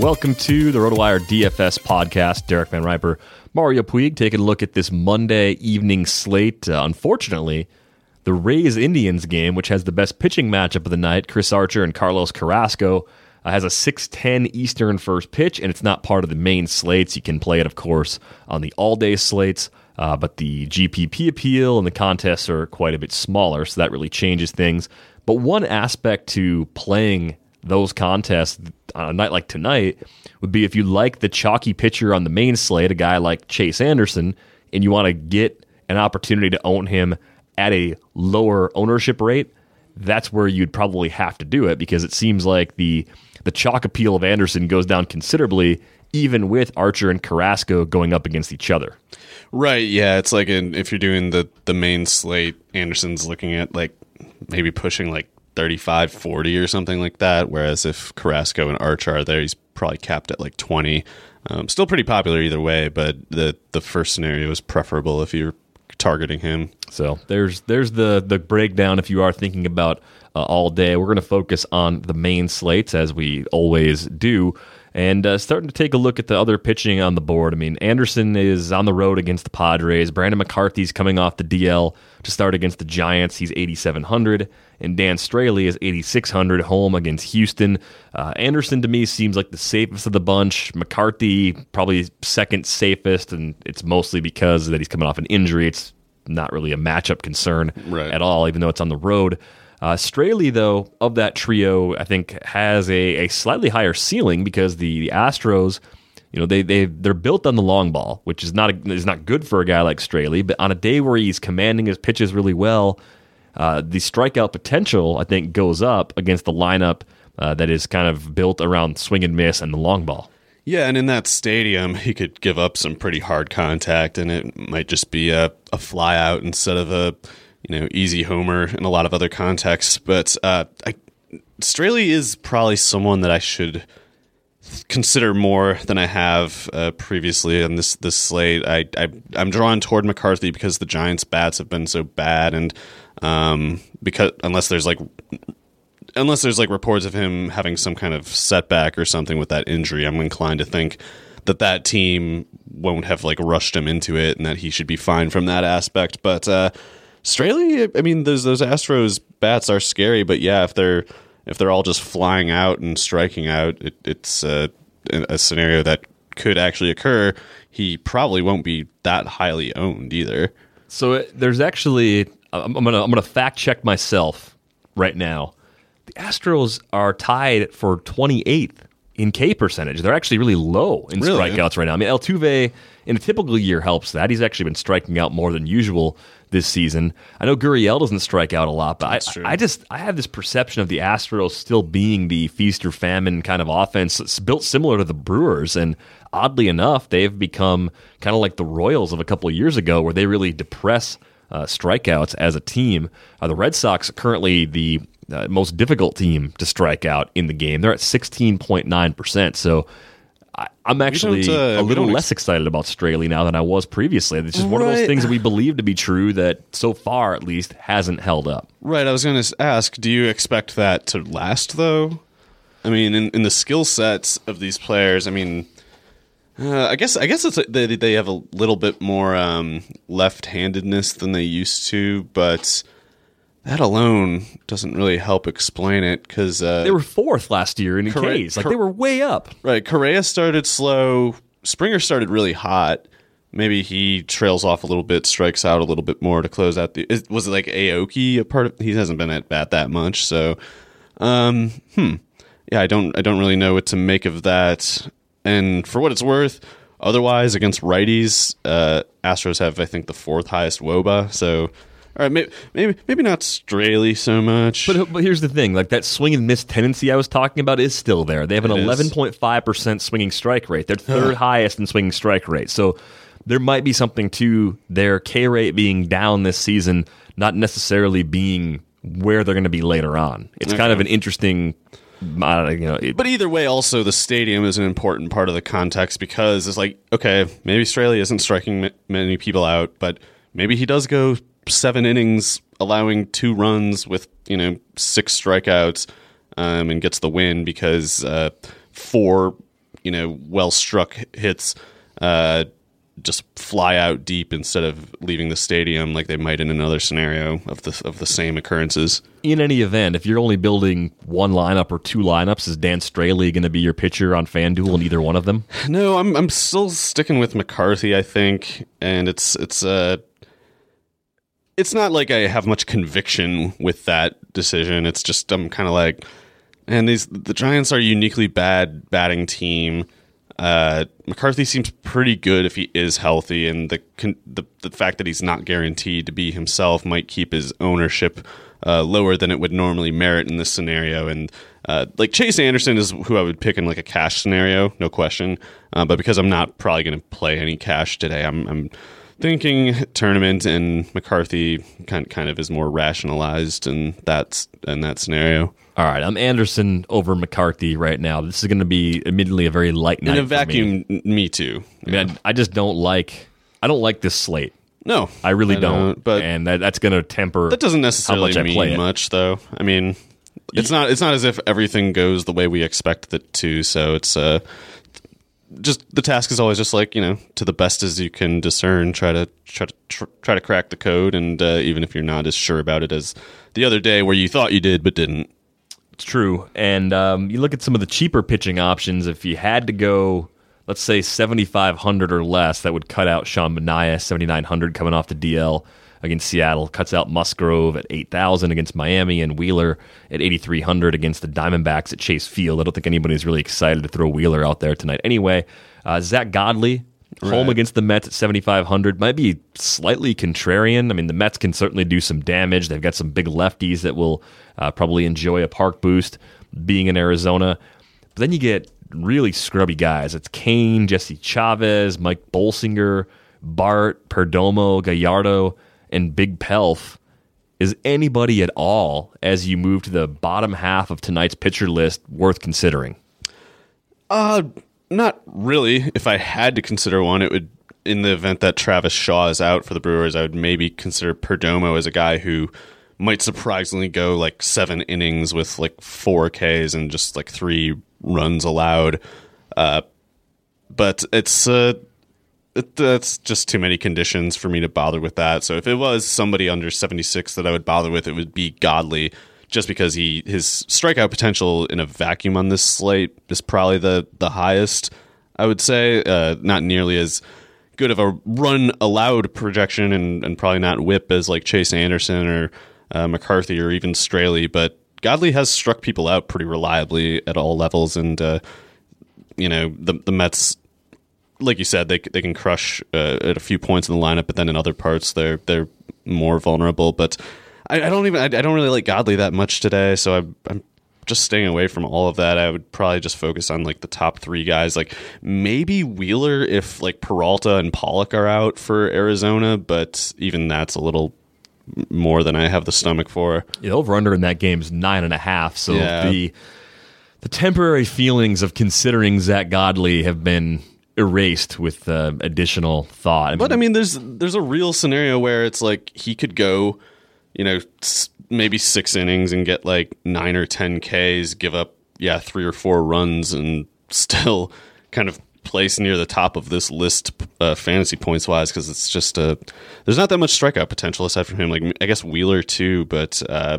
Welcome to the RotoWire DFS podcast. Derek Van Riper, Mario Puig, taking a look at this Monday evening slate. Uh, unfortunately, the Rays Indians game, which has the best pitching matchup of the night, Chris Archer and Carlos Carrasco, uh, has a 6:10 Eastern first pitch, and it's not part of the main slates. You can play it, of course, on the all-day slates. Uh, but the GPP appeal and the contests are quite a bit smaller, so that really changes things. But one aspect to playing those contests on a night like tonight would be if you like the chalky pitcher on the main slate, a guy like Chase Anderson, and you want to get an opportunity to own him at a lower ownership rate, that's where you'd probably have to do it because it seems like the the chalk appeal of Anderson goes down considerably, even with Archer and Carrasco going up against each other. Right. Yeah. It's like if you're doing the the main slate, Anderson's looking at like maybe pushing like 35, 40 or something like that. Whereas if Carrasco and Archer are there, he's probably capped at like 20. Um, still pretty popular either way, but the the first scenario is preferable if you're targeting him. So there's there's the the breakdown if you are thinking about uh, all day. We're going to focus on the main slates as we always do. And uh, starting to take a look at the other pitching on the board. I mean, Anderson is on the road against the Padres. Brandon McCarthy's coming off the DL to start against the Giants. He's 8,700. And Dan Straily is 8,600 home against Houston. Uh, Anderson to me seems like the safest of the bunch. McCarthy probably second safest, and it's mostly because that he's coming off an injury. It's not really a matchup concern Right. at all, even though it's on the road. Uh, Straily, though, of that trio, I think has a, a slightly higher ceiling because the, the Astros, you know, they they they're built on the long ball, which is not a, is not good for a guy like Straily. But on a day where he's commanding his pitches really well, uh, the strikeout potential I think goes up against the lineup uh, that is kind of built around swing and miss and the long ball. Yeah, and in that stadium, he could give up some pretty hard contact, and it might just be a, a fly out instead of a you know easy homer in a lot of other contexts. But uh, I, Straily is probably someone that I should consider more than I have uh, previously on this this slate. I, I I'm drawn toward McCarthy because the Giants' bats have been so bad, and um, because unless there's like unless there's like reports of him having some kind of setback or something with that injury, I'm inclined to think that that team won't have like rushed him into it and that he should be fine from that aspect. But uh, Straily, I mean, those those Astros bats are scary, but yeah, if they're if they're all just flying out and striking out, it, it's uh, a scenario that could actually occur. He probably won't be that highly owned either. So it, there's actually I'm, I'm gonna I'm gonna fact check myself right now. The Astros are tied for 28th in K percentage. They're actually really low in Really? strikeouts right now. I mean, Altuve in a typical year helps that. He's actually been striking out more than usual this season. I know Gurriel doesn't strike out a lot, but I. I just I have this perception of the Astros still being the feast or famine kind of offense that's built similar to the Brewers. And oddly enough, they've become kind of like the Royals of a couple of years ago, where they really depress uh, strikeouts as a team. Uh, the Red Sox currently the uh, most difficult team to strike out in the game. They're at 16.9%. So I, I'm actually uh, a little ex- less excited about Straily now than I was previously. It's just one of those things that we believe to be true that so far, at least, hasn't held up. Right. I was going to ask, do you expect that to last, though? I mean, in, in the skill sets of these players, I mean, uh, I guess I guess it's they they have a little bit more um, left-handedness than they used to, but that alone doesn't really help explain it because uh, They were fourth last year in Correct. Ks. Like Cor- they were way up. Right. Correa started slow. Springer started really hot. Maybe he trails off a little bit, strikes out a little bit more to close out the. Is, was it like Aoki a part of? He hasn't been at bat that much, so. Um. Hmm. Yeah, I don't. I don't really know what to make of that. And for what it's worth, otherwise against righties, uh, Astros have I think the fourth highest WOBA. So, all right, maybe maybe maybe not Straily so much. But, but here's the thing: like that swing and miss tendency I was talking about is still there. They have an 11.5 percent swinging strike rate. They're third highest in swinging strike rate. So there might be something to their K rate being down this season, not necessarily being where they're going to be later on. It's kind of an interesting, uh, you know. But either way, also the stadium is an important part of the context because it's like, okay, maybe Australia isn't striking ma- many people out, but maybe he does go seven innings, allowing two runs with you know six strikeouts, um, and gets the win because uh, four you know well struck hits. Uh, just fly out deep instead of leaving the stadium like they might in another scenario of the of the same occurrences. in any event, if you're only building one lineup or two lineups, is Dan Straily going to be your pitcher on FanDuel in either one of them? No, I'm I'm still sticking with McCarthy. I think, and it's it's uh it's not like I have much conviction with that decision. It's just I'm kind of like, and these the Giants are a uniquely bad batting team. Uh, McCarthy seems pretty good if he is healthy, and the the the fact that he's not guaranteed to be himself might keep his ownership uh, lower than it would normally merit in this scenario. And uh, like Chase Anderson is who I would pick in like a cash scenario, no question. Uh, but because I'm not probably going to play any cash today, I'm, I'm thinking tournament and McCarthy kind kind of is more rationalized in that in that scenario. All right, I'm Anderson over McCarthy right now. This is going to be admittedly a very light night In a vacuum, Me. me, too. I mean, I, I just don't like. I don't like this slate. No, I really don't. But and that, that's going to temper. That doesn't necessarily much I play mean much, though. I mean, it's not. It's not as if everything goes the way we expect it to. So it's uh, just the task is always just like you know, to the best as you can discern. Try to try to tr- try to crack the code, and uh, even if you're not as sure about it as the other day, where you thought you did but didn't. It's true. And um, you look at some of the cheaper pitching options. If you had to go, let's say 7,500 or less, that would cut out Sean Manaea, 7,900 coming off the DL against Seattle. Cuts out Musgrove at 8,000 against Miami and Wheeler at 8,300 against the Diamondbacks at Chase Field. I don't think anybody's really excited to throw Wheeler out there tonight. Anyway, uh, Zach Godley. Home against the Mets at 7,500 might be slightly contrarian. I mean, the Mets can certainly do some damage. They've got some big lefties that will uh, probably enjoy a park boost being in Arizona. But then you get really scrubby guys. It's Cain, Jesse Chavez, Mike Bolsinger, Bart, Perdomo, Gallardo, and Big Pelf. Is anybody at all, as you move to the bottom half of tonight's pitcher list, worth considering? Uh, not really. If I had to consider one, it would in the event that Travis Shaw is out for the Brewers, I would maybe consider Perdomo as a guy who might surprisingly go like seven innings with like four Ks and just like three runs allowed. Uh, but it's uh, it, that's just too many conditions for me to bother with that. So if it was somebody under 76 that I would bother with, it would be Godley, just because he his strikeout potential in a vacuum on this slate is probably the the highest. I would say uh, not nearly as good of a run allowed projection, and, and probably not WHIP as like Chase Anderson or uh, McCarthy or even Straily, but Godley has struck people out pretty reliably at all levels, and uh, you know the the Mets like you said, they they can crush uh, at a few points in the lineup, but then in other parts they're they're more vulnerable. But I, I don't even I, I, don't really like Godley that much today, so I, I'm just staying away from all of that. I would probably just focus on like the top three guys, like maybe Wheeler if like Peralta and Pollock are out for Arizona, but even that's a little more than I have the stomach for. Yeah, over under in that game is nine and a half. So yeah. the the temporary feelings of considering Zach Godley have been erased with uh, additional thought. I mean, but I mean, there's there's a real scenario where it's like he could go, you know, maybe six innings and get like nine or ten Ks, give up yeah three or four runs, and still kind of place near the top of this list uh, fantasy points wise because it's just a, there's not that much strikeout potential aside from him. Like I guess Wheeler too, but. Uh,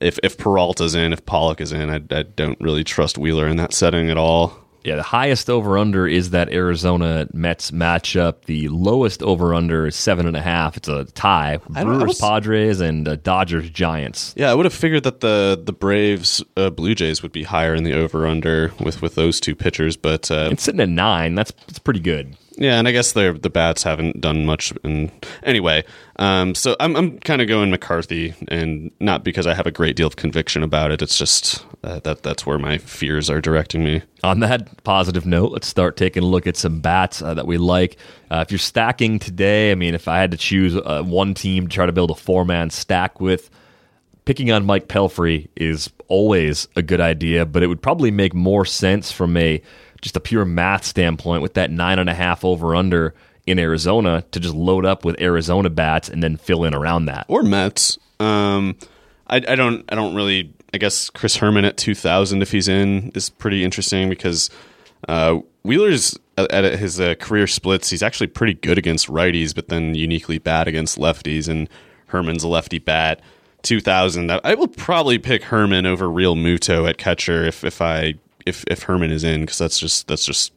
if if Peralta's in, if Pollock is in, I, I don't really trust Wheeler in that setting at all. Yeah, the highest over under is that Arizona Mets matchup. The lowest over under is seven and a half. It's a tie. Brewers was, Padres and uh, Dodgers Giants. Yeah, I would have figured that the the Braves uh, Blue Jays would be higher in the over under with with those two pitchers, but uh, it's sitting at nine. That's that's pretty good. Yeah, and I guess the the bats haven't done much. And anyway, um, so I'm I'm kind of going McCarthy, and not because I have a great deal of conviction about it. It's just uh, that that's where my fears are directing me. On that positive note, let's start taking a look at some bats uh, that we like. Uh, if you're stacking today, I mean, if I had to choose uh, one team to try to build a four man stack with, picking on Mike Pelfrey is always a good idea, but it would probably make more sense from a just a pure math standpoint with that nine and a half over under in Arizona to just load up with Arizona bats and then fill in around that. Or Mets. Um, I, I don't I don't really I guess Chris Herrmann at two thousand if he's in is pretty interesting because uh, Wheeler's at, his uh, career splits he's actually pretty good against righties but then uniquely bad against lefties and Herrmann's a lefty bat. 2000 I will probably pick Herrmann over Realmuto at catcher if if I if if Herrmann is in because that's just that's just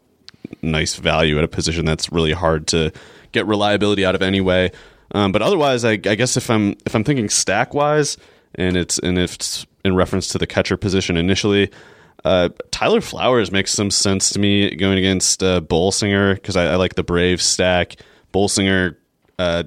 nice value at a position that's really hard to get reliability out of anyway. Um, but otherwise, I, I, guess if I'm if I'm thinking stack wise, and it's and if it's in reference to the catcher position initially, uh, Tyler Flowers makes some sense to me going against uh, Bolsinger because I, I, like the Brave stack. Bolsinger, uh,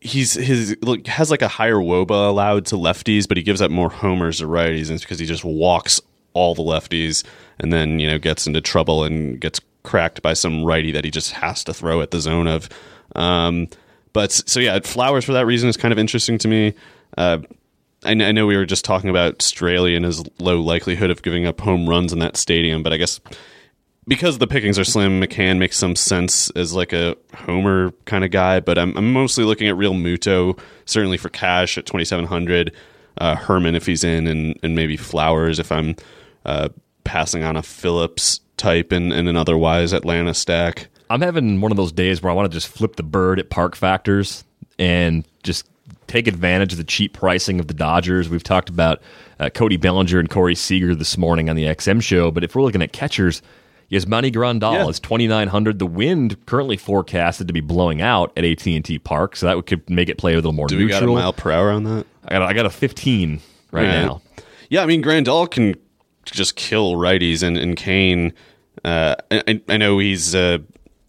he's his has like a higher woba allowed to lefties, but he gives up more homers to righties, and it's because he just walks all the lefties and then you know gets into trouble and gets cracked by some righty that he just has to throw at the zone of. Um, but so yeah, Flowers for that reason is kind of interesting to me. Uh, I, know we were just talking about Straily and his low likelihood of giving up home runs in that stadium, but I guess because the pickings are slim, McCann makes some sense as like a homer kind of guy. But I'm, I'm mostly looking at Realmuto, certainly for cash at 2,700. Uh, Herrmann if he's in, and, and maybe Flowers if I'm uh, passing on a Phillips type in, in an otherwise Atlanta stack. I'm having one of those days where I want to just flip the bird at park factors and just take advantage of the cheap pricing of the Dodgers. We've talked about uh, Cody Bellinger and Corey Seager this morning on the XM show, but if we're looking at catchers, Yasmani Grandal yeah. is 2900 The wind currently forecasted to be blowing out at AT&T Park, so that could make it play a little more Do neutral. we got a mile per hour on that? I got, I got a 15 right, right. now. Yeah, I mean Grandal can just kill righties. And, and Cain, uh, I, I, know he's uh,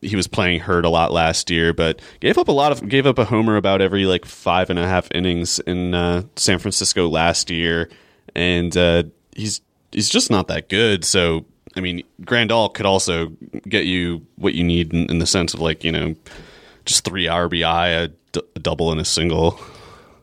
he was playing hurt a lot last year, but gave up a lot of gave up a homer about every like five and a half innings in uh, San Francisco last year, and uh, he's he's just not that good. So I mean, Grandal could also get you what you need in, in the sense of like you know just three RBI, a, d- a double, and a single.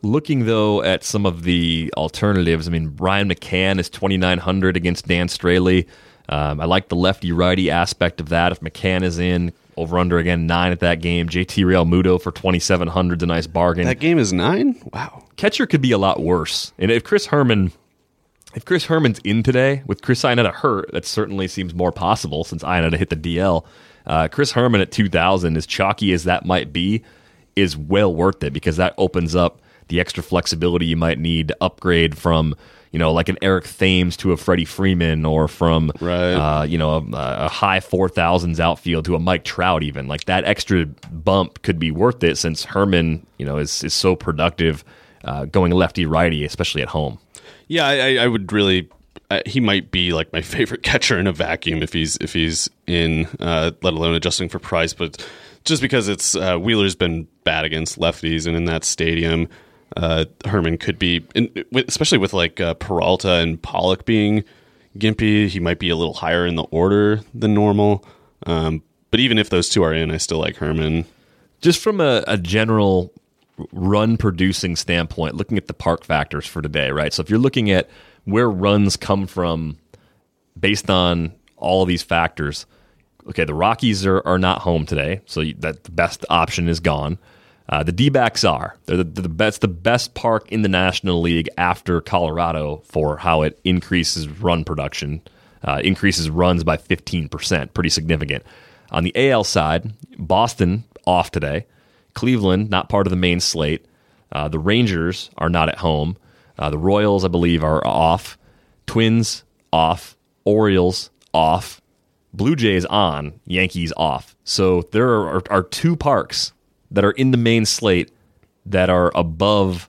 Looking though at some of the alternatives, I mean, Brian McCann is 2,900 against Dan Straily. Um, I like the lefty righty aspect of that. If McCann is in, over under again, nine at that game. JT Realmuto for 2,700 is a nice bargain. That game is nine? Wow. Catcher could be a lot worse. And if Chris Herrmann. If Chris Herrmann's in today with Chris Iannetta hurt, that certainly seems more possible since Iannetta hit the DL. Uh, Chris Herrmann at 2,000, as chalky as that might be, is well worth it because that opens up the extra flexibility you might need to upgrade from you know like an Eric Thames to a Freddie Freeman or from right. uh, you know a, a high four thousands outfield to a Mike Trout even like that extra bump could be worth it since Herrmann you know is is so productive uh, going lefty righty especially at home. Yeah, I, I would really uh, he might be like my favorite catcher in a vacuum if he's if he's in, uh, let alone adjusting for price. But just because it's uh, Wheeler's been bad against lefties, and in that stadium, uh, Herrmann could be, especially with like uh, Peralta and Pollock being gimpy, he might be a little higher in the order than normal. Um, but even if those two are in, I still like Herrmann. Just from a, a general run producing standpoint, looking at the park factors for today, right? So if you're looking at where runs come from based on all of these factors, okay, the Rockies are, are not home today, so that the best option is gone. Uh, the D backs are. They're the, the best, the best park in the National League after Colorado for how it increases run production, uh, increases runs by 15%, pretty significant. On the AL side, Boston off today. Cleveland, not part of the main slate. Uh, the Rangers are not at home. Uh, the Royals, I believe, are off. Twins off. Orioles off. Blue Jays on. Yankees off. So there are, are, are two parks that are in the main slate that are above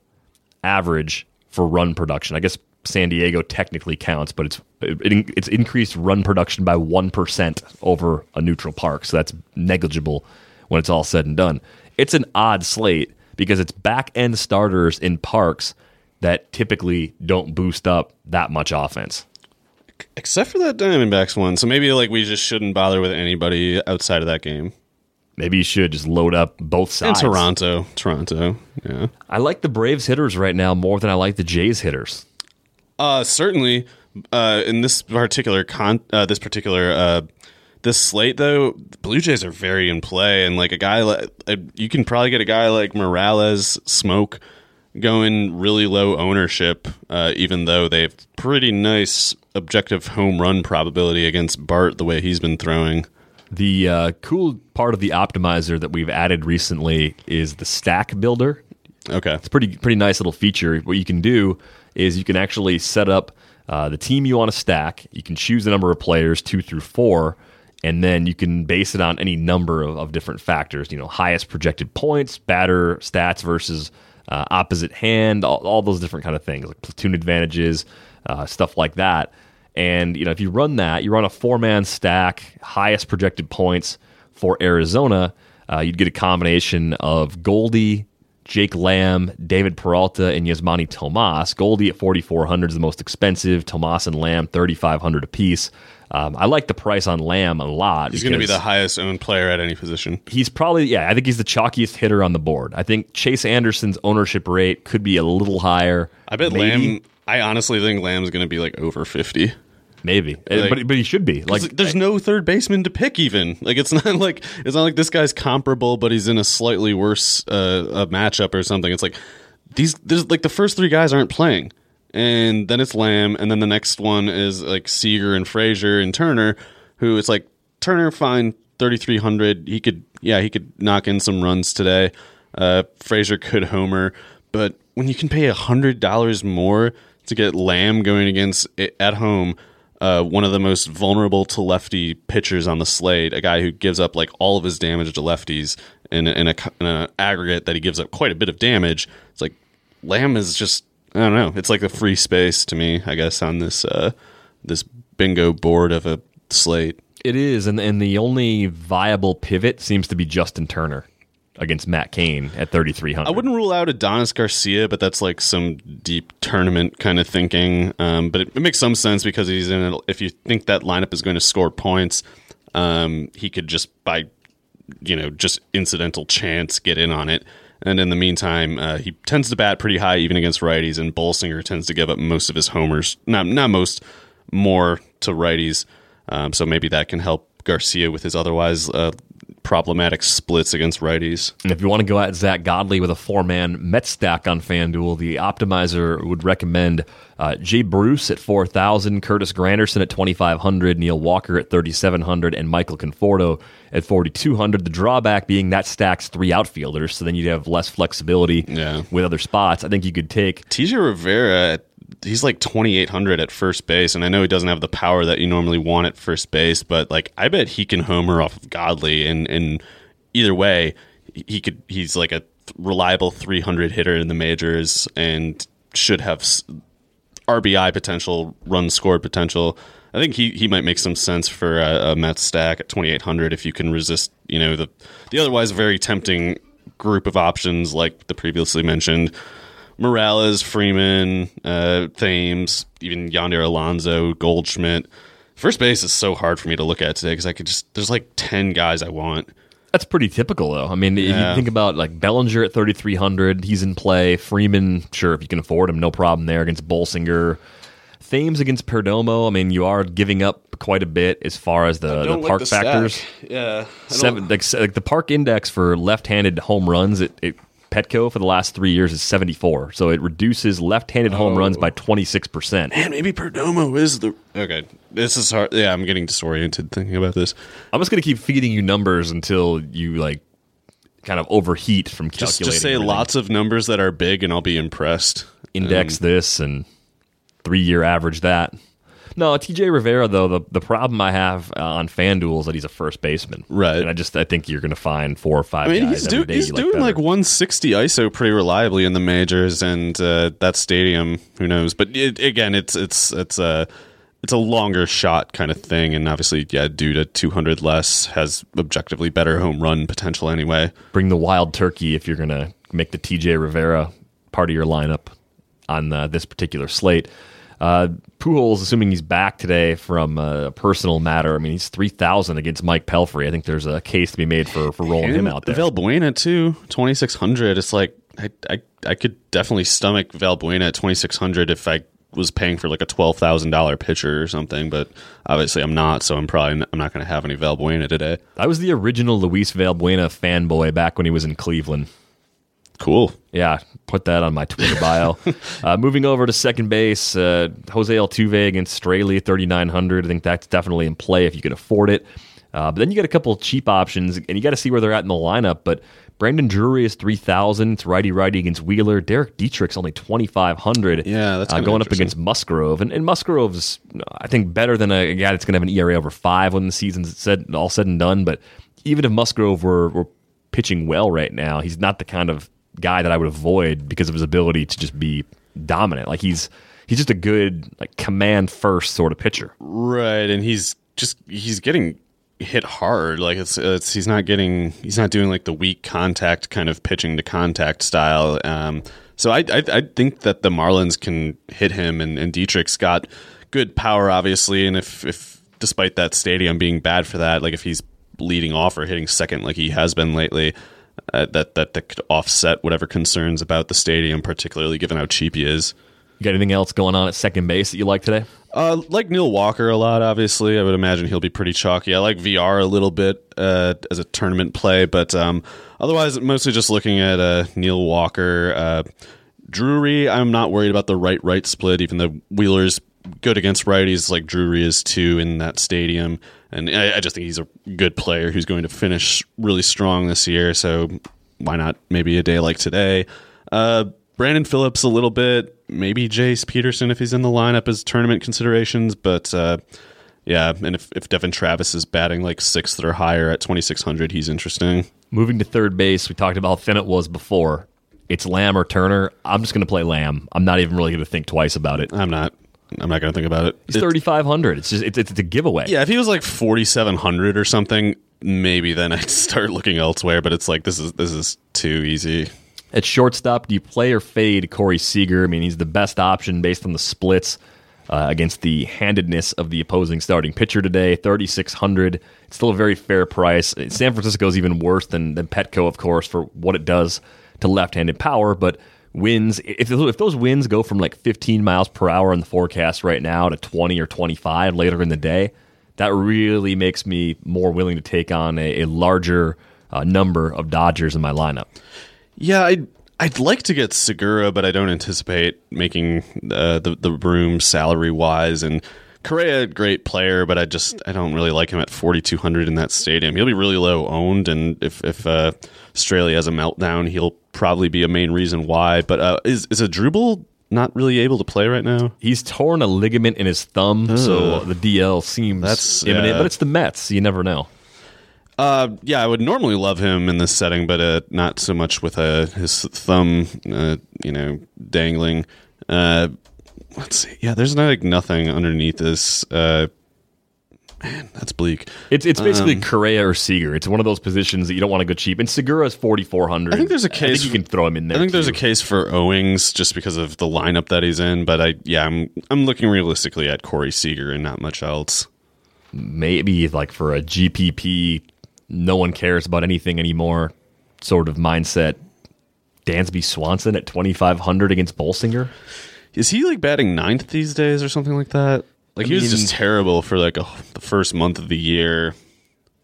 average for run production. I guess San Diego technically counts, but it's it, it's increased run production by one percent over a neutral park, so that's negligible when it's all said and done. It's an odd slate because it's back end starters in parks that typically don't boost up that much offense. Except for that Diamondbacks one. So maybe like we just shouldn't bother with anybody outside of that game. Maybe you should just load up both sides. And Toronto. Toronto. Yeah. I like the Braves hitters right now more than I like the Jays hitters. Uh certainly uh in this particular con uh, this particular uh this slate though, the Blue Jays are very in play and like a guy like you can probably get a guy like Morales smoke going really low ownership, uh, even though they have pretty nice objective home run probability against Bart the way he's been throwing. The uh, cool part of the optimizer that we've added recently is the stack builder. Okay, it's pretty pretty nice little feature. What you can do is you can actually set up uh, the team you want to stack. You can choose the number of players, two through four, and then you can base it on any number of, of different factors. You know, highest projected points, batter stats versus uh, opposite hand, all, all, those different kind of things, like platoon advantages, uh, stuff like that. And you know, if you run that, you run a four man stack, highest projected points for Arizona. Uh, you'd get a combination of Goldie, Jake Lamb, David Peralta, and Yasmany Tomas. Goldie at 4,400 is the most expensive. Tomas and Lamb 3,500 apiece. Um, I like the price on Lamb a lot. He's going to be the highest owned player at any position. He's probably, yeah, I think he's the chalkiest hitter on the board. I think Chase Anderson's ownership rate could be a little higher. I bet maybe. Lamb, I honestly think Lamb's going to be like over 50. Maybe, like, but but he should be like. There's no third baseman to pick. Even like it's not like it's not like this guy's comparable, but he's in a slightly worse uh, a matchup or something. It's like these there's like the first three guys aren't playing and then it's Lamb, and then the next one is like Seager and Frazier and Turner, who it's like Turner fine thirty three hundred. He could yeah he could knock in some runs today. Uh, Frazier could homer, but when you can pay a hundred dollars more to get Lamb going against at home. Uh, one of the most vulnerable to lefty pitchers on the slate, a guy who gives up like all of his damage to lefties in, in, a, in an aggregate that he gives up quite a bit of damage. It's like Lamb is just I don't know. It's like the free space to me, I guess, on this uh, this bingo board of a slate. It is, and and the only viable pivot seems to be Justin Turner against Matt Cain at 3,300. I wouldn't rule out Adonis Garcia, but that's like some deep tournament kind of thinking. Um, but it, it, makes some sense because he's in. A, if you think that lineup is going to score points, um, he could just by you know just incidental chance get in on it. And in the meantime, uh, he tends to bat pretty high even against righties, and Bolsinger tends to give up most of his homers. Not not most, more to righties. Um, so maybe that can help Garcia with his otherwise uh, problematic splits against righties. And if you want to go at Zach Godley with a four man Met stack on FanDuel, the optimizer would recommend uh, Jay Bruce at 4,000, Curtis Granderson at 2,500, Neil Walker at 3,700, and Michael Conforto at 4,200. The drawback being that stacks three outfielders, so then you'd have less flexibility yeah. with other spots. I think you could take TJ Rivera at he's like 2800 at first base and i know he doesn't have the power that you normally want at first base but like i bet he can homer off of Godley and and either way he could he's like a reliable 300 hitter in the majors and should have RBI potential, run scored potential. I think he, he might make some sense for a, a Mets stack at 2,800 if you can resist, you know, the the otherwise very tempting group of options like the previously mentioned Morales, Freeman, uh, Thames, even Yonder Alonso, Goldschmidt. First base is so hard for me to look at today because I could just there's like ten guys I want. That's pretty typical, though. I mean, if you think about like Bellinger at 3,300, he's in play. Freeman, sure, if you can afford him, no problem there against Bolsinger. Thames against Perdomo. I mean, you are giving up quite a bit as far as the, the park factors. Yeah, Seven, like, like the park index for left-handed home runs at, at Petco for the last three years is 74. So it reduces left-handed home oh. runs by 26 percent. Man, maybe Perdomo is the okay. This is hard. Yeah, I'm getting disoriented thinking about this. I'm just gonna keep feeding you numbers until you like kind of overheat from Just calculating. just say everything. lots of numbers that are big, and I'll be impressed. index um, this and three year average that. No, TJ Rivera though the the problem I have uh, on FanDuel is that he's a first baseman, Right. And I just I think you're going to find four or five. I mean, guys he's, do, he's doing better. like 160 ISO pretty reliably in the majors, and uh, that stadium, who knows? But it, again, it's it's it's a it's a longer shot kind of thing, and obviously, yeah, due to 200 less, has objectively better home run potential anyway. bring the wild turkey if you're going to make the TJ Rivera part of your lineup on uh, this particular slate. Uh, Pujols, assuming he's back today from uh, a personal matter. I mean, he's three thousand against Mike Pelfrey. I think there's a case to be made for for rolling him out there. Valbuena too, 2600. It's like I, I I could definitely stomach Valbuena at 2600 if I was paying for like a twelve thousand dollar pitcher or something, but obviously I'm not, so I'm probably n- I'm not going to have any Valbuena today. I was the original Luis Valbuena fanboy back when he was in Cleveland. Cool. Yeah, put that on my Twitter bio. uh, moving over to second base, uh, Jose Altuve against Straily, 3,900. I think that's definitely in play if you can afford it. Uh, but then you get a couple of cheap options, and you got to see where they're at in the lineup. But Brandon Drury is 3,000. It's righty righty against Wheeler. Derek Dietrich's only 2,500. Yeah, that's uh, going up against Musgrove. And, and Musgrove's, I think, better than a guy that's going to have an ERA over five when the season's said, all said and done. But even if Musgrove were, were pitching well right now, he's not the kind of guy that I would avoid because of his ability to just be dominant. Like he's he's just a good like command first sort of pitcher. Right, and he's just he's getting hit hard. Like it's, it's he's not getting he's not doing like the weak contact kind of pitching to contact style. Um, so I, I I think that the Marlins can hit him, and, and Dietrich's got good power, obviously. And if if despite that stadium being bad for that, like if he's leading off or hitting second like he has been lately. Uh, that, that that could offset whatever concerns about the stadium, particularly given how cheap he is. You got anything else going on at second base that you like today? Uh, like Neil Walker a lot, obviously. I would imagine he'll be pretty chalky. I like VR a little bit uh, as a tournament play, but um, otherwise, mostly just looking at uh, Neil Walker. Uh, Drury, I'm not worried about the right right split, even though Wheeler's good against righties, like Drury is too in that stadium. And I, I just think he's a good player who's going to finish really strong this year. So why not maybe a day like today? Uh, Brandon Phillips a little bit, maybe Jace Peterson if he's in the lineup as tournament considerations, but uh, yeah, and if, if Devon Travis is batting like sixth or higher at 2600, he's interesting. Moving to third base, we talked about how thin it was before. It's Lamb or Turner. I'm just going to play Lamb. I'm not even really going to think twice about it. I'm not. I'm not going to think about it. He's 3,500. It's just it's, it's a giveaway. Yeah, if he was like 4700 or something, maybe then I'd start looking elsewhere. But it's like this is this is too easy. At shortstop, do you play or fade Corey Seager? I mean, he's the best option based on the splits uh, against the handedness of the opposing starting pitcher today. 3,600. It's still a very fair price. San Francisco is even worse than, than Petco, of course, for what it does to left handed power. But wins, if, if those winds go from like 15 miles per hour in the forecast right now to 20 or 25 later in the day, that really makes me more willing to take on a, a larger uh, number of Dodgers in my lineup. Yeah, I'd I'd like to get Segura, but I don't anticipate making uh, the the room salary wise. And Correa, great player, but I just I don't really like him at 4200 in that stadium. He'll be really low owned, and if if uh, Australia has a meltdown, he'll probably be a main reason why. But uh, is is Asdrubal not really able to play right now? He's torn a ligament in his thumb, so the DL seems That's- imminent. But it's the Mets, so you never know. Uh, yeah, I would normally love him in this setting, but uh, not so much with uh, his thumb, uh, you know, dangling. Uh, let's see. Yeah, there's no, like nothing underneath this. Uh, man, that's bleak. It's it's basically Um, Correa or Seager. It's one of those positions that you don't want to go cheap. And Segura's forty four hundred. I think there's a case think you can throw him in there. I think there's a case for Owings just because of the lineup that he's in, but I yeah, I'm I'm looking realistically at Corey Seager and not much else. maybe like for a GPP, no one cares about anything anymore. Sort of mindset. Dansby Swanson at twenty five hundred against Bolsinger. Is he like batting ninth these days or something like that? Like I he was mean- just terrible for like a, the first month of the year.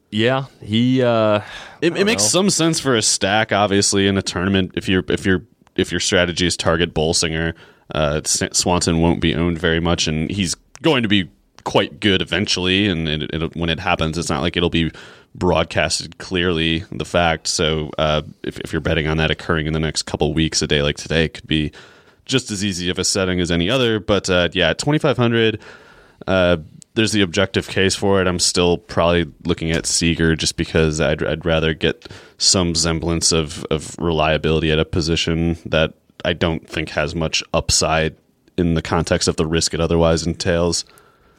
Yeah, he. uh It, it makes some sense for a stack, obviously, in a tournament. If you're if you're if your strategy is target Bolsinger, uh, Swanson won't be owned very much, and he's going to be quite good eventually. And it, it, when it happens, it's not like it'll be broadcasted clearly the fact. So uh, if if you're betting on that occurring in the next couple weeks, a day like today could be just as easy of a setting as any other. But uh, yeah, twenty five hundred. Uh, there's the objective case for it. I'm still probably looking at Seager just because I'd, I'd rather get some semblance of, of reliability at a position that I don't think has much upside in the context of the risk it otherwise entails.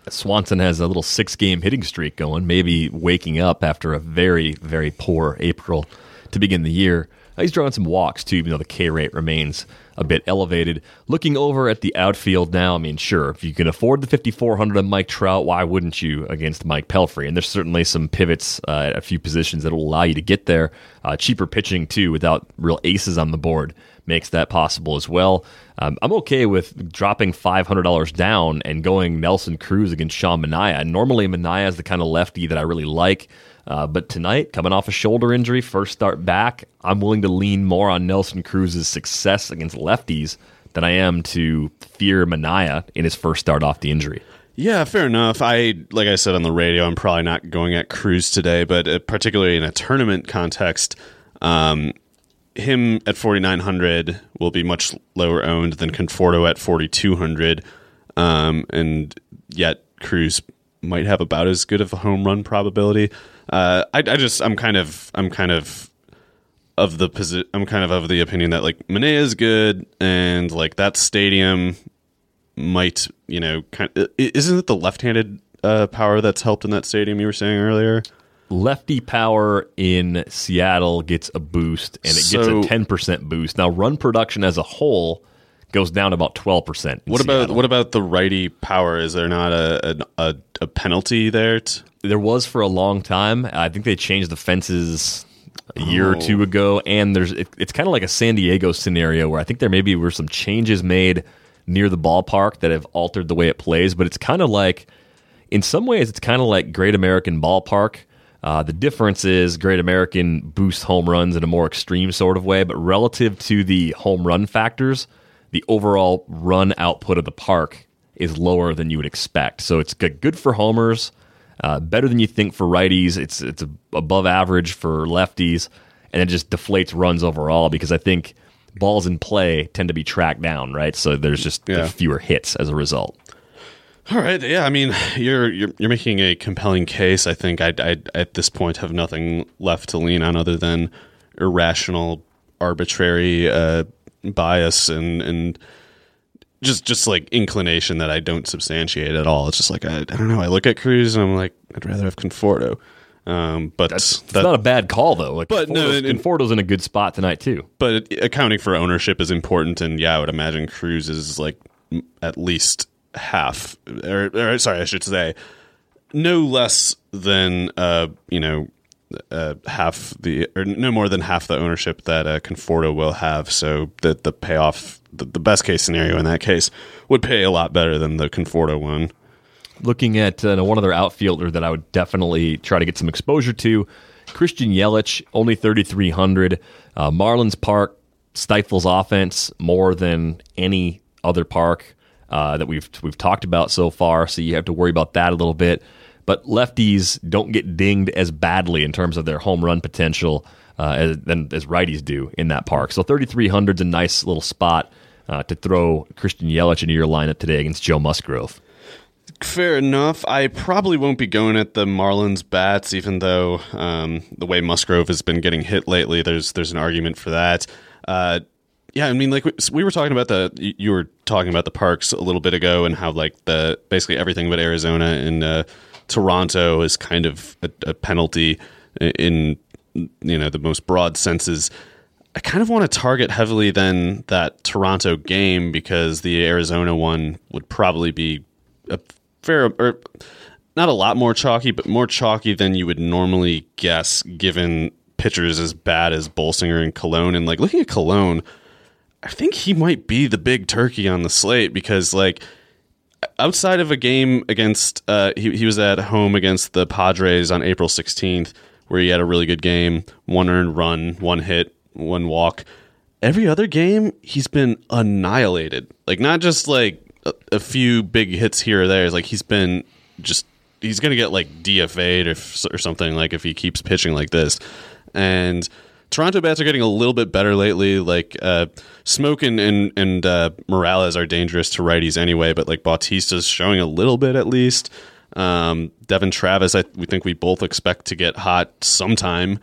Swanson has a little six game hitting streak going, maybe waking up after a very, very poor April to begin the year. He's drawing some walks too, even though the K rate remains a bit elevated. Looking over at the outfield now, I mean, sure, if you can afford the 5,400 on Mike Trout, why wouldn't you against Mike Pelfrey? And there's certainly some pivots uh, at a few positions that will allow you to get there. Uh, cheaper pitching too, without real aces on the board, makes that possible as well. Um, I'm okay with dropping $500 down and going Nelson Cruz against Sean Manaea. Normally, Manaea is the kind of lefty that I really like. Uh, but tonight, coming off a shoulder injury, first start back, I'm willing to lean more on Nelson Cruz's success against lefties than I am to fear Manaea in his first start off the injury. Yeah, fair enough. I like I said on the radio, I'm probably not going at Cruz today, but uh, particularly in a tournament context, um, him at 4900 will be much lower owned than Conforto at 4200, um, and yet Cruz might have about as good of a home run probability. Uh, I, I just I'm kind of I'm kind of of the posi- I'm kind of of the opinion that like Mane is good and like that stadium might you know kind i- isn't it the left-handed uh, power that's helped in that stadium you were saying earlier lefty power in Seattle gets a boost and it So- gets a 10% boost. Now run production as a whole goes down about 12%. in what about what about the righty power is there not a a, a, penalty there t- there was for a long time. I think they changed the fences a year or Oh. two ago and there's it, it's kind of like a San Diego scenario where I think there maybe were some changes made near the ballpark that have altered the way it plays, but it's kind of like in some ways it's kind of like Great American Ballpark. Uh, the difference is Great American boosts home runs in a more extreme sort of way, but relative to the home run factors, the overall run output of the park is lower than you would expect. So it's good, for homers, uh, better than you think for righties. It's it's above average for lefties, and it just deflates runs overall because I think balls in play tend to be tracked down, right? So there's just Yeah. fewer hits as a result. all right yeah i mean you're you're, you're making a compelling case i think I, I at this point have nothing left to lean on other than irrational arbitrary uh, bias and and just just like inclination that I don't substantiate at all. It's just like I, I don't know. I look at Cruz and I'm like, I'd rather have Conforto. Um, but that's that, not a bad call though. Like, But no, Conforto's, it- it- Conforto's in a good spot tonight too. but accounting for ownership is important, and yeah, I would imagine Cruz is like at least half, or, or sorry, I should say, no less than uh, you know. Uh, half the or no more than half the ownership that uh, Conforto will have, so that the payoff, the, the best case scenario in that case, would pay a lot better than the Conforto one. Looking at uh, one other outfielder that I would definitely try to get some exposure to, Christian Yelich, only 3,300. Uh, Marlins Park stifles offense more than any other park uh, that we've we've talked about so far. So you have to worry about that a little bit. But lefties don't get dinged as badly in terms of their home run potential uh, as, as righties do in that park. So 3,300 is a nice little spot uh, to throw Christian Yelich into your lineup today against Joe Musgrove. Fair enough. I probably won't be going at the Marlins bats, even though um, the way Musgrove has been getting hit lately, there's there's an argument for that. Uh, yeah, I mean, like we- we were talking about the you- you were talking about the parks a little bit ago, and how like the basically everything but Arizona and uh, Toronto is kind of a, a penalty in you know the most broad senses. I kind of want to target heavily then that Toronto game because the Arizona one would probably be a fair or not a lot more chalky, but more chalky than you would normally guess given pitchers as bad as Bolsinger and Colon. And like looking at Colon, I think he might be the big turkey on the slate because like outside of a game against uh, he, he was at home against the Padres on April 16th where he had a really good game, one earned run, one hit, one walk. Every other game he's been annihilated. Like not just like a, a few big hits here or there. It's like he's been just he's to get like DFA'd or, or something like if he keeps pitching like this. And Toronto bats are getting a little bit better lately. Like uh, Smoak and and, and uh, Morales are dangerous to righties anyway, but like Bautista's showing a little bit at least. Um, Devon Travis, I we think we both expect to get hot sometime.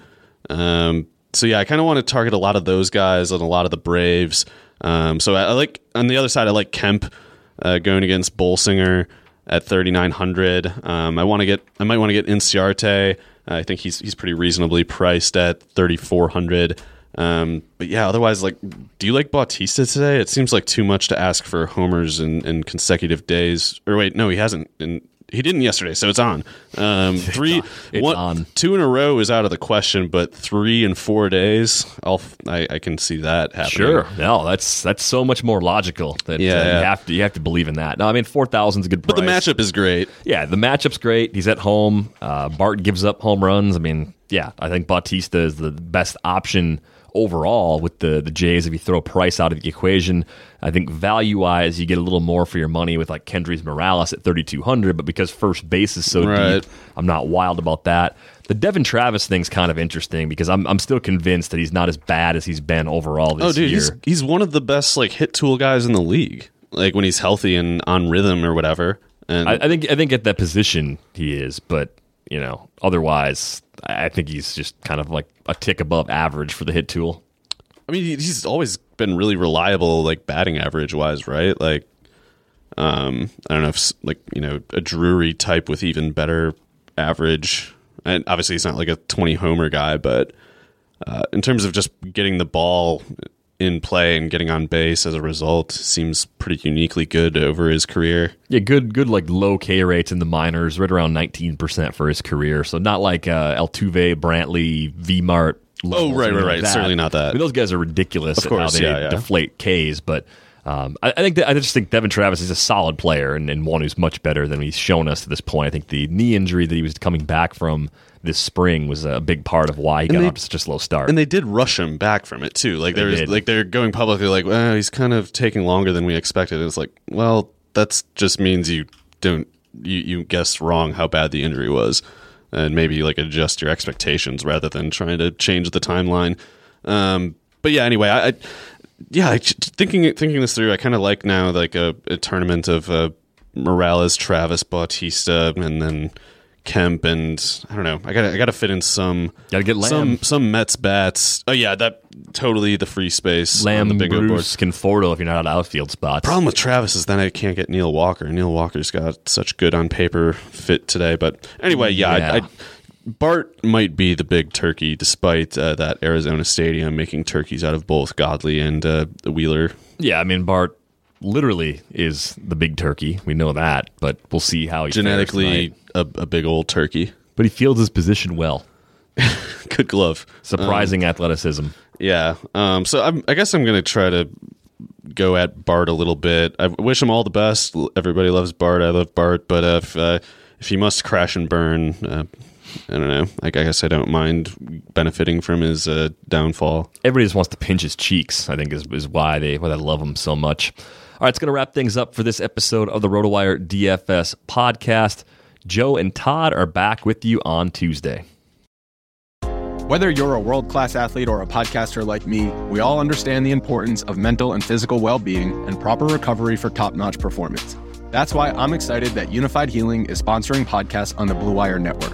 Um, so yeah, I kind of want to target a lot of those guys and a lot of the Braves. Um, so I, I like on the other side, I like Kemp uh, going against Bolsinger at 3900. Um, I want to get I might want to get Inciarte. I think he's he's pretty reasonably priced at 3400. Um, but yeah, otherwise, like, do you like Bautista today? It seems like too much to ask for homers in, in consecutive days. Or wait, no, he hasn't. In, he didn't yesterday, so it's on. Um, three, It's one- on. two in a row is out of the question, but three in four days, I'll I, I can see that happening. Sure. No, that's that's so much more logical. That Yeah, uh, yeah. you have to you have to believe in that. No, I mean four thousand is a good but the matchup is great. Yeah, the matchup's great. He's at home. Uh, Bart gives up home runs. I mean, yeah, I think Bautista is the best option overall with the the Jays. If you throw price out of the equation, I think value wise, you get a little more for your money with like Kendrys Morales at thirty two hundred. But because first base is so Right. deep, I'm not wild about that. The Devon Travis thing's kind of interesting because I'm I'm still convinced that he's not as bad as he's been overall this year. Oh, dude, year. he's he's one of the best like hit tool guys in the league. Like when he's healthy and on rhythm or whatever. And I, I think I think at that position he is, but you know, otherwise, I think he's just kind of like a tick above average for the hit tool. I mean, he's always been really reliable, like batting average wise, right? Like, um, I don't know if like you know a Drury type with even better average, and obviously he's not like a twenty homer guy, but uh, in terms of just getting the ball in play and getting on base as a result, seems pretty uniquely good over his career. Yeah, good, good, like low K rates in the minors, right around nineteen percent for his career. So not like uh, Altuve, Brantley, V Mart. Oh, right, right, right. Certainly not that. I mean, those guys are ridiculous Of course, how they yeah, yeah. deflate Ks, but. Um, I, I think that, I just think Devon Travis is a solid player and, and one who's much better than he's shown us to this point. I think the knee injury that he was coming back from this spring was a big part of why he got they- off to such a slow start. And they did rush him back from it too. Like They there's like they're going publicly like, well, he's kind of taking longer than we expected. And it's like, well, that's just means you don't you you guessed wrong how bad the injury was, and maybe like adjust your expectations rather than trying to change the timeline. Um, but yeah, anyway, I, I yeah, I, thinking thinking this through, I kind of like now like a, a tournament of uh, Morales, Travis, Bautista, and then Kemp, and I don't know. I got to I got to fit in some Gotta get Lamb. some some Mets bats. Oh yeah, that totally the free space on Lamb, the board. Bruce, Conforto if you're not at outfield spots. Problem with Travis is then I can't get Neil Walker. Neil Walker's got such good on paper fit today, but anyway, yeah, Yeah. I, I, Bart might be the big turkey, despite uh, that Arizona Stadium making turkeys out of both Godley and uh, Wheeler. Yeah, I mean Bart literally is the big turkey. We know that, but we'll see how he Genetically, a, a big old turkey. But he fields his position well. Good glove. Surprising athleticism. Yeah. Um, so I'm, I guess I'm going to try to go at Bart a little bit. I wish him all the best. Everybody loves Bart. I love Bart. But if uh, if he must crash and burn, uh, I don't know. I guess I don't mind benefiting from his uh, downfall. Everybody just wants to pinch his cheeks. I think is is why they why they love him so much. All right, it's going to wrap things up for this episode of the RotoWire DFS podcast. Joe and Todd are back with you on Tuesday. Whether you're a world class athlete or a podcaster like me, we all understand the importance of mental and physical well being and proper recovery for top notch performance. That's why I'm excited that Unifyd Healing is sponsoring podcasts on the Blue Wire Network.